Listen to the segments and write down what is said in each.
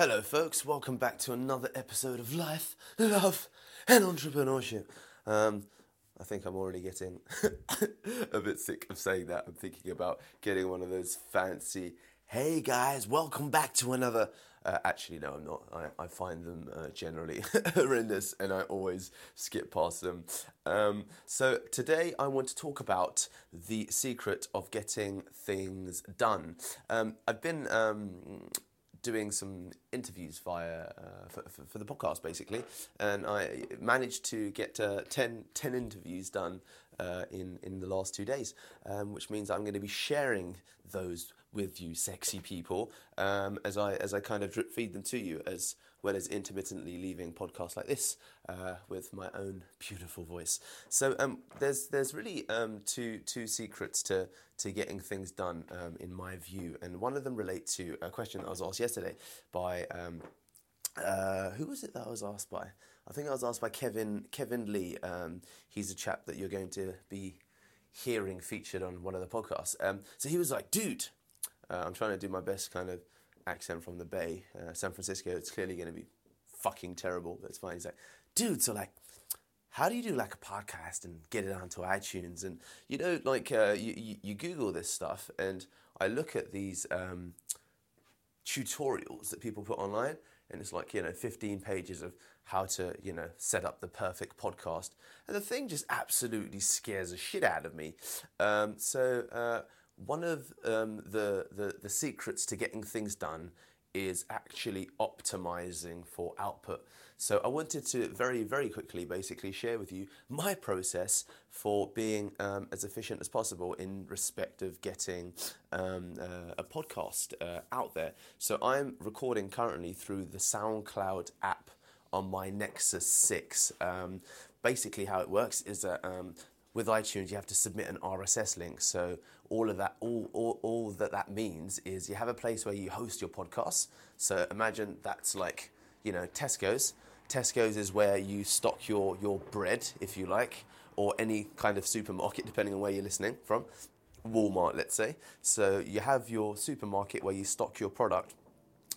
Hello, folks. Welcome back to another episode of Life, Love, and Entrepreneurship. Um, I think I'm already getting a bit sick of saying that. I'm thinking about getting one of those fancy, hey guys, welcome back to another. Uh, actually, no, I'm not. I, I find them uh, generally horrendous and I always skip past them. Um, so, today I want to talk about the secret of getting things done. Um, I've been. Doing some interviews via uh, for, for, for, the podcast basically. And I managed to get uh, 10, 10 interviews done uh, in, in the last two days um, which means I'm going to be sharing those with you sexy people um, as I as I kind of drip feed them to you as well as intermittently leaving podcasts like this uh, with my own beautiful voice. So um, there's there's really um, two two secrets to to getting things done um, in my view, and one of them relates to a question that I was asked yesterday by um, uh, who was it that I was asked by? I think I was asked by Kevin Kevin Lee. Um, he's a chap that you're going to be hearing featured on one of the podcasts. Um, so he was like, dude. Uh, I'm trying to do my best kind of accent from the Bay, uh, San Francisco. It's clearly going to be fucking terrible, That's fine. He's like, dude, so like, how do you do like a podcast and get it onto iTunes? And you know, like uh, you, you, you Google this stuff, and I look at these um, tutorials that people put online, and it's like you know, 15 pages of how to you know set up the perfect podcast, and the thing just absolutely scares the shit out of me. Um, so. Uh, one of um, the, the, the secrets to getting things done is actually optimizing for output. So I wanted to very, very quickly basically share with you my process for being um, as efficient as possible in respect of getting um, uh, a podcast uh, out there. So I'm recording currently through the SoundCloud app on my Nexus 6. Um, basically, how it works is that um, with iTunes, you have to submit an RSS link. So all of that, all, all, all that that means is you have a place where you host your podcasts. So imagine that's like, you know, Tesco's. Tesco's is where you stock your, your bread, if you like, or any kind of supermarket, depending on where you're listening from. Walmart, let's say. So you have your supermarket where you stock your product.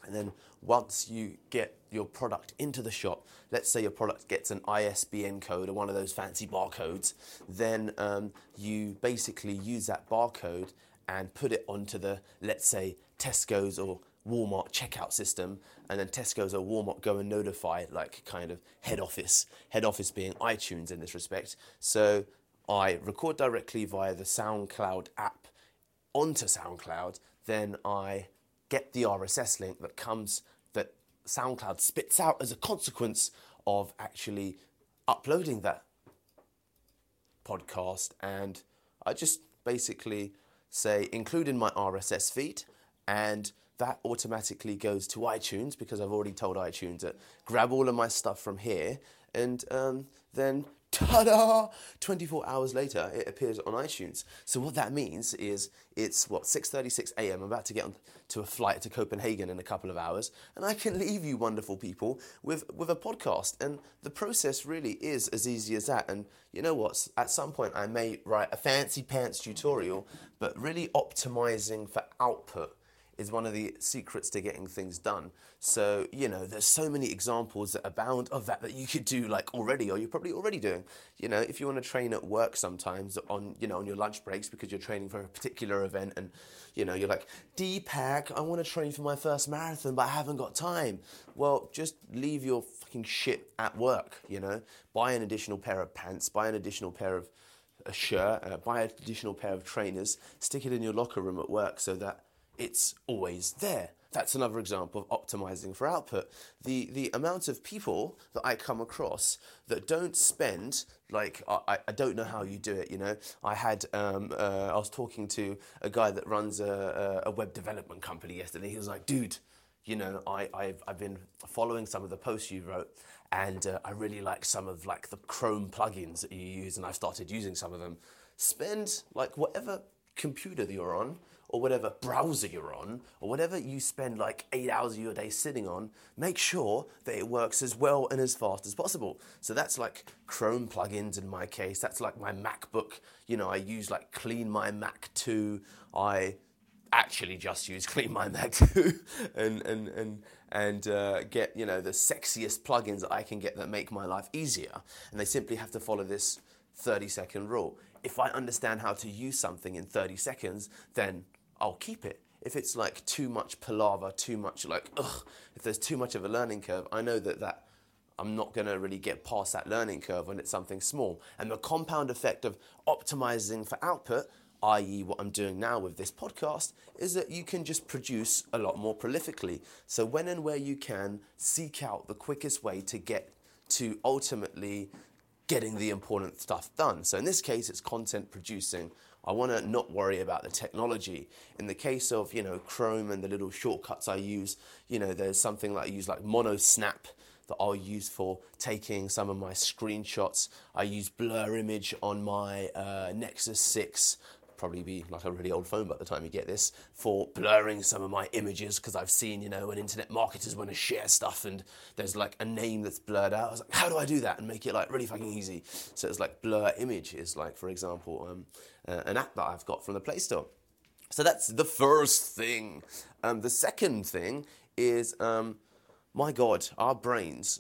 And then once you get your product into the shop, let's say your product gets an ISBN code or one of those fancy barcodes, then um, you basically use that barcode and put it onto the, let's say, Tesco's or Walmart checkout system, and then Tesco's or Walmart go and notify, like, kind of head office, head office being iTunes in this respect. So I record directly via the SoundCloud app onto SoundCloud, then I get the RSS link that comes SoundCloud spits out as a consequence of actually uploading that podcast. And I just basically say include in my RSS feed and that automatically goes to iTunes because I've already told iTunes that grab all of my stuff from here and um, then ta-da! 24 hours later it appears on itunes. So what that means is it's what 6.36 a.m i'm about to get on to a flight to copenhagen in a couple of hours and i can leave you wonderful people with with a podcast. And the process really is as easy as that. And you know what? At some point i may write a fancy pants tutorial but really optimizing for output is one of the secrets to getting things done. So, you know, there's so many examples that abound of that that you could do like already or you're probably already doing. You know, if you want to train at work sometimes on, you know, on your lunch breaks because you're training for a particular event and, you know, you're like, Deepak, I want to train for my first marathon, but I haven't got time. Well, just leave your fucking shit at work, you know? Buy an additional pair of pants, buy an additional pair of a shirt, uh, buy an additional pair of trainers, stick it in your locker room at work so that it's always there. That's another example of optimizing for output. The the amount of people that I come across that don't spend like I, I don't know how you do it. You know, I had um, uh, I was talking to a guy that runs a, a web development company yesterday. He was like, dude, you know, I I've I've been following some of the posts you wrote, and uh, I really like some of like the Chrome plugins that you use, and I've started using some of them. Spend like whatever computer that you're on or whatever browser you're on, or whatever you spend like eight hours of your day sitting on, make sure that it works as well and as fast as possible. So that's like Chrome plugins in my case. That's like my MacBook. You know, I use like Clean My Mac 2. I actually just use Clean My Mac 2 and and and and uh, get you know the sexiest plugins that I can get that make my life easier, and they simply have to follow this 30 second rule. If I understand how to use something in 30 seconds, then I'll keep it. If it's like too much palaver, too much like ugh, if there's too much of a learning curve, I know that that I'm not going to really get past that learning curve when it's something small. And the compound effect of optimizing for output i.e., what I'm doing now with this podcast, is that you can just produce a lot more prolifically. So, when and where you can, seek out the quickest way to get to ultimately getting the important stuff done. So, in this case, it's content producing. I want to not worry about the technology. In the case of, you know, Chrome and the little shortcuts I use, you know, there's something that I use like Monosnap that I'll use for taking some of my screenshots. I use Blur Image on my uh, Nexus 6 probably be like a really old phone by the time you get this for blurring some of my images because I've seen, you know, when internet marketers want to share stuff and there's like a name that's blurred out. I was like, how do I do that and make it like really fucking easy? So it's like blur image is like, for example, um, uh, an app that I've got from the Play Store. So that's the first thing. Um, the second thing is, um, my God, our brains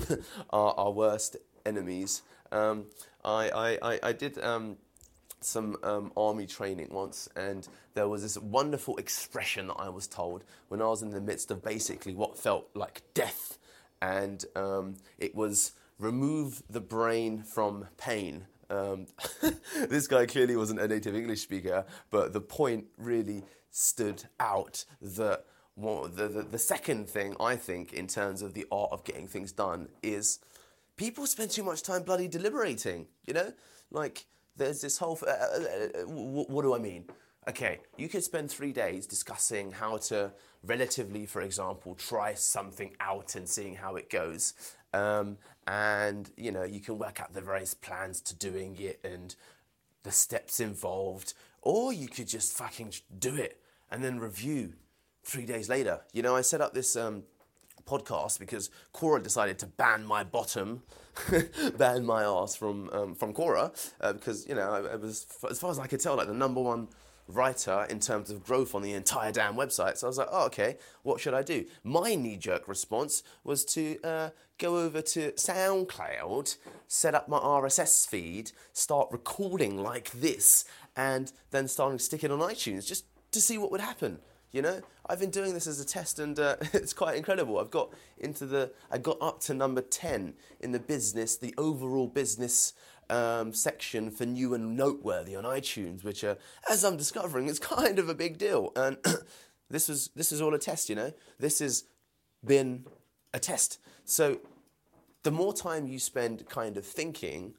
are our worst enemies. Um, I, I, I, did um, some um, army training once, and there was this wonderful expression that I was told when I was in the midst of basically what felt like death, and um, it was remove the brain from pain. Um, this guy clearly wasn't a native English speaker, but the point really stood out that well, the, the, the second thing I think in terms of the art of getting things done is people spend too much time bloody deliberating, you know? Like, there's this whole. Uh, uh, uh what do I mean? Okay, you could spend three days discussing how to relatively, for example, try something out and seeing how it goes. Um, and you know, you can work out the various plans to doing it and the steps involved, or you could just fucking do it and then review three days later. You know, I set up this um, podcast because Quora decided to ban my bottom, ban my ass from um, from Quora uh, because you know I, I, was as far as I could tell like the number one writer in terms of growth on the entire damn website. So I was like, oh okay, what should I do? My knee jerk response was to uh, go over to SoundCloud, set up my RSS feed, start recording like this, and then starting to stick it on iTunes just to see what would happen. You know, I've been doing this as a test, and uh, it's quite incredible. I've got into the, I got up to number ten in the business, the overall business um, section for new and noteworthy on iTunes, which, uh, as I'm discovering, is kind of a big deal. And this was this is all a test. You know, this has been a test. So, the more time you spend kind of thinking,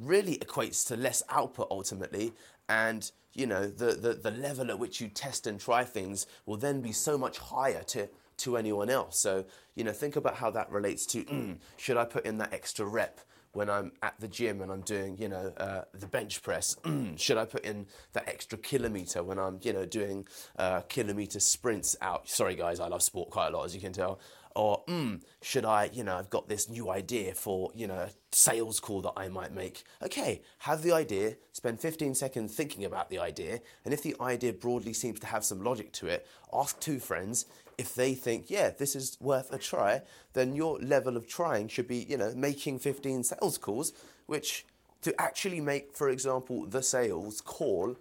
really equates to less output ultimately, and you know, the, the, the level at which you test and try things will then be so much higher to, to anyone else. So, you know, think about how that relates to mm, should I put in that extra rep when I'm at the gym and I'm doing, you know, uh, the bench press? Mm, should I put in that extra kilometer when I'm, you know, doing uh, kilometer sprints out? Sorry, guys, I love sport quite a lot, as you can tell or mm, should I, you know, I've got this new idea for, you know, a sales call that I might make. Okay, have the idea, spend 15 seconds thinking about the idea, and if the idea broadly seems to have some logic to it, ask two friends if they think, yeah, this is worth a try, then your level of trying should be, you know, making 15 sales calls, which to actually make, for example, the sales call,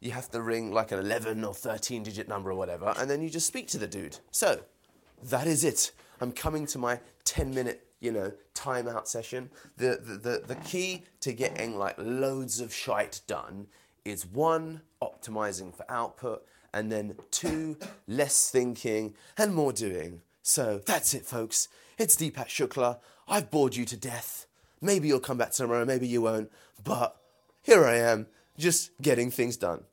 you have to ring like an 11 or 13 digit number or whatever, and then you just speak to the dude. So, that is it. I'm coming to my 10 minute, you know, timeout session. The, the, the, the key to getting like loads of shite done is one, optimizing for output, and then two, less thinking and more doing. So that's it, folks. It's Deepak Shukla. I've bored you to death. Maybe you'll come back tomorrow, maybe you won't, but here I am, just getting things done.